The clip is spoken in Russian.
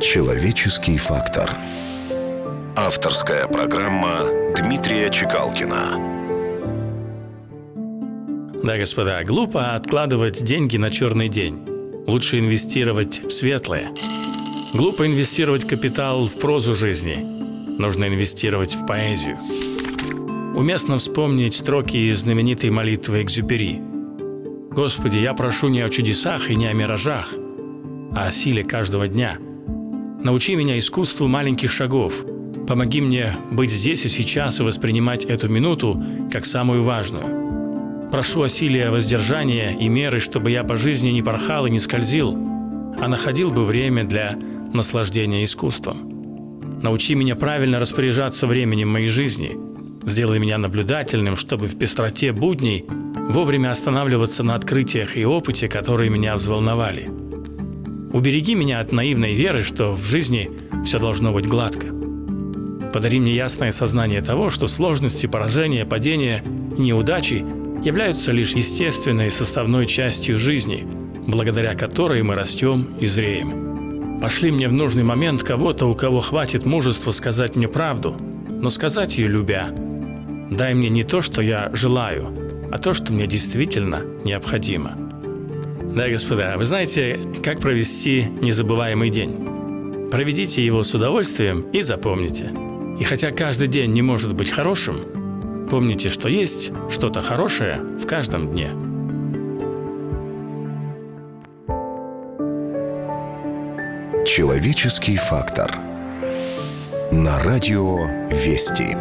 Человеческий фактор. Авторская программа Дмитрия Чекалкина. Да, господа, глупо откладывать деньги на черный день. Лучше инвестировать в светлое. Глупо инвестировать капитал в прозу жизни. Нужно инвестировать в поэзию. Уместно вспомнить строки из знаменитой молитвы Экзюпери. «Господи, я прошу не о чудесах и не о миражах, а о силе каждого дня. Научи меня искусству маленьких шагов. Помоги мне быть здесь и сейчас и воспринимать эту минуту как самую важную. Прошу о силе воздержания и меры, чтобы я по жизни не порхал и не скользил, а находил бы время для наслаждения искусством. Научи меня правильно распоряжаться временем моей жизни. Сделай меня наблюдательным, чтобы в пестроте будней вовремя останавливаться на открытиях и опыте, которые меня взволновали. Убереги меня от наивной веры, что в жизни все должно быть гладко. Подари мне ясное сознание того, что сложности, поражения, падения, неудачи являются лишь естественной составной частью жизни, благодаря которой мы растем и зреем. Пошли мне в нужный момент кого-то, у кого хватит мужества сказать мне правду, но сказать ее любя. Дай мне не то, что я желаю, а то, что мне действительно необходимо. Да, господа, вы знаете, как провести незабываемый день? Проведите его с удовольствием и запомните. И хотя каждый день не может быть хорошим, помните, что есть что-то хорошее в каждом дне. Человеческий фактор. На радио Вести.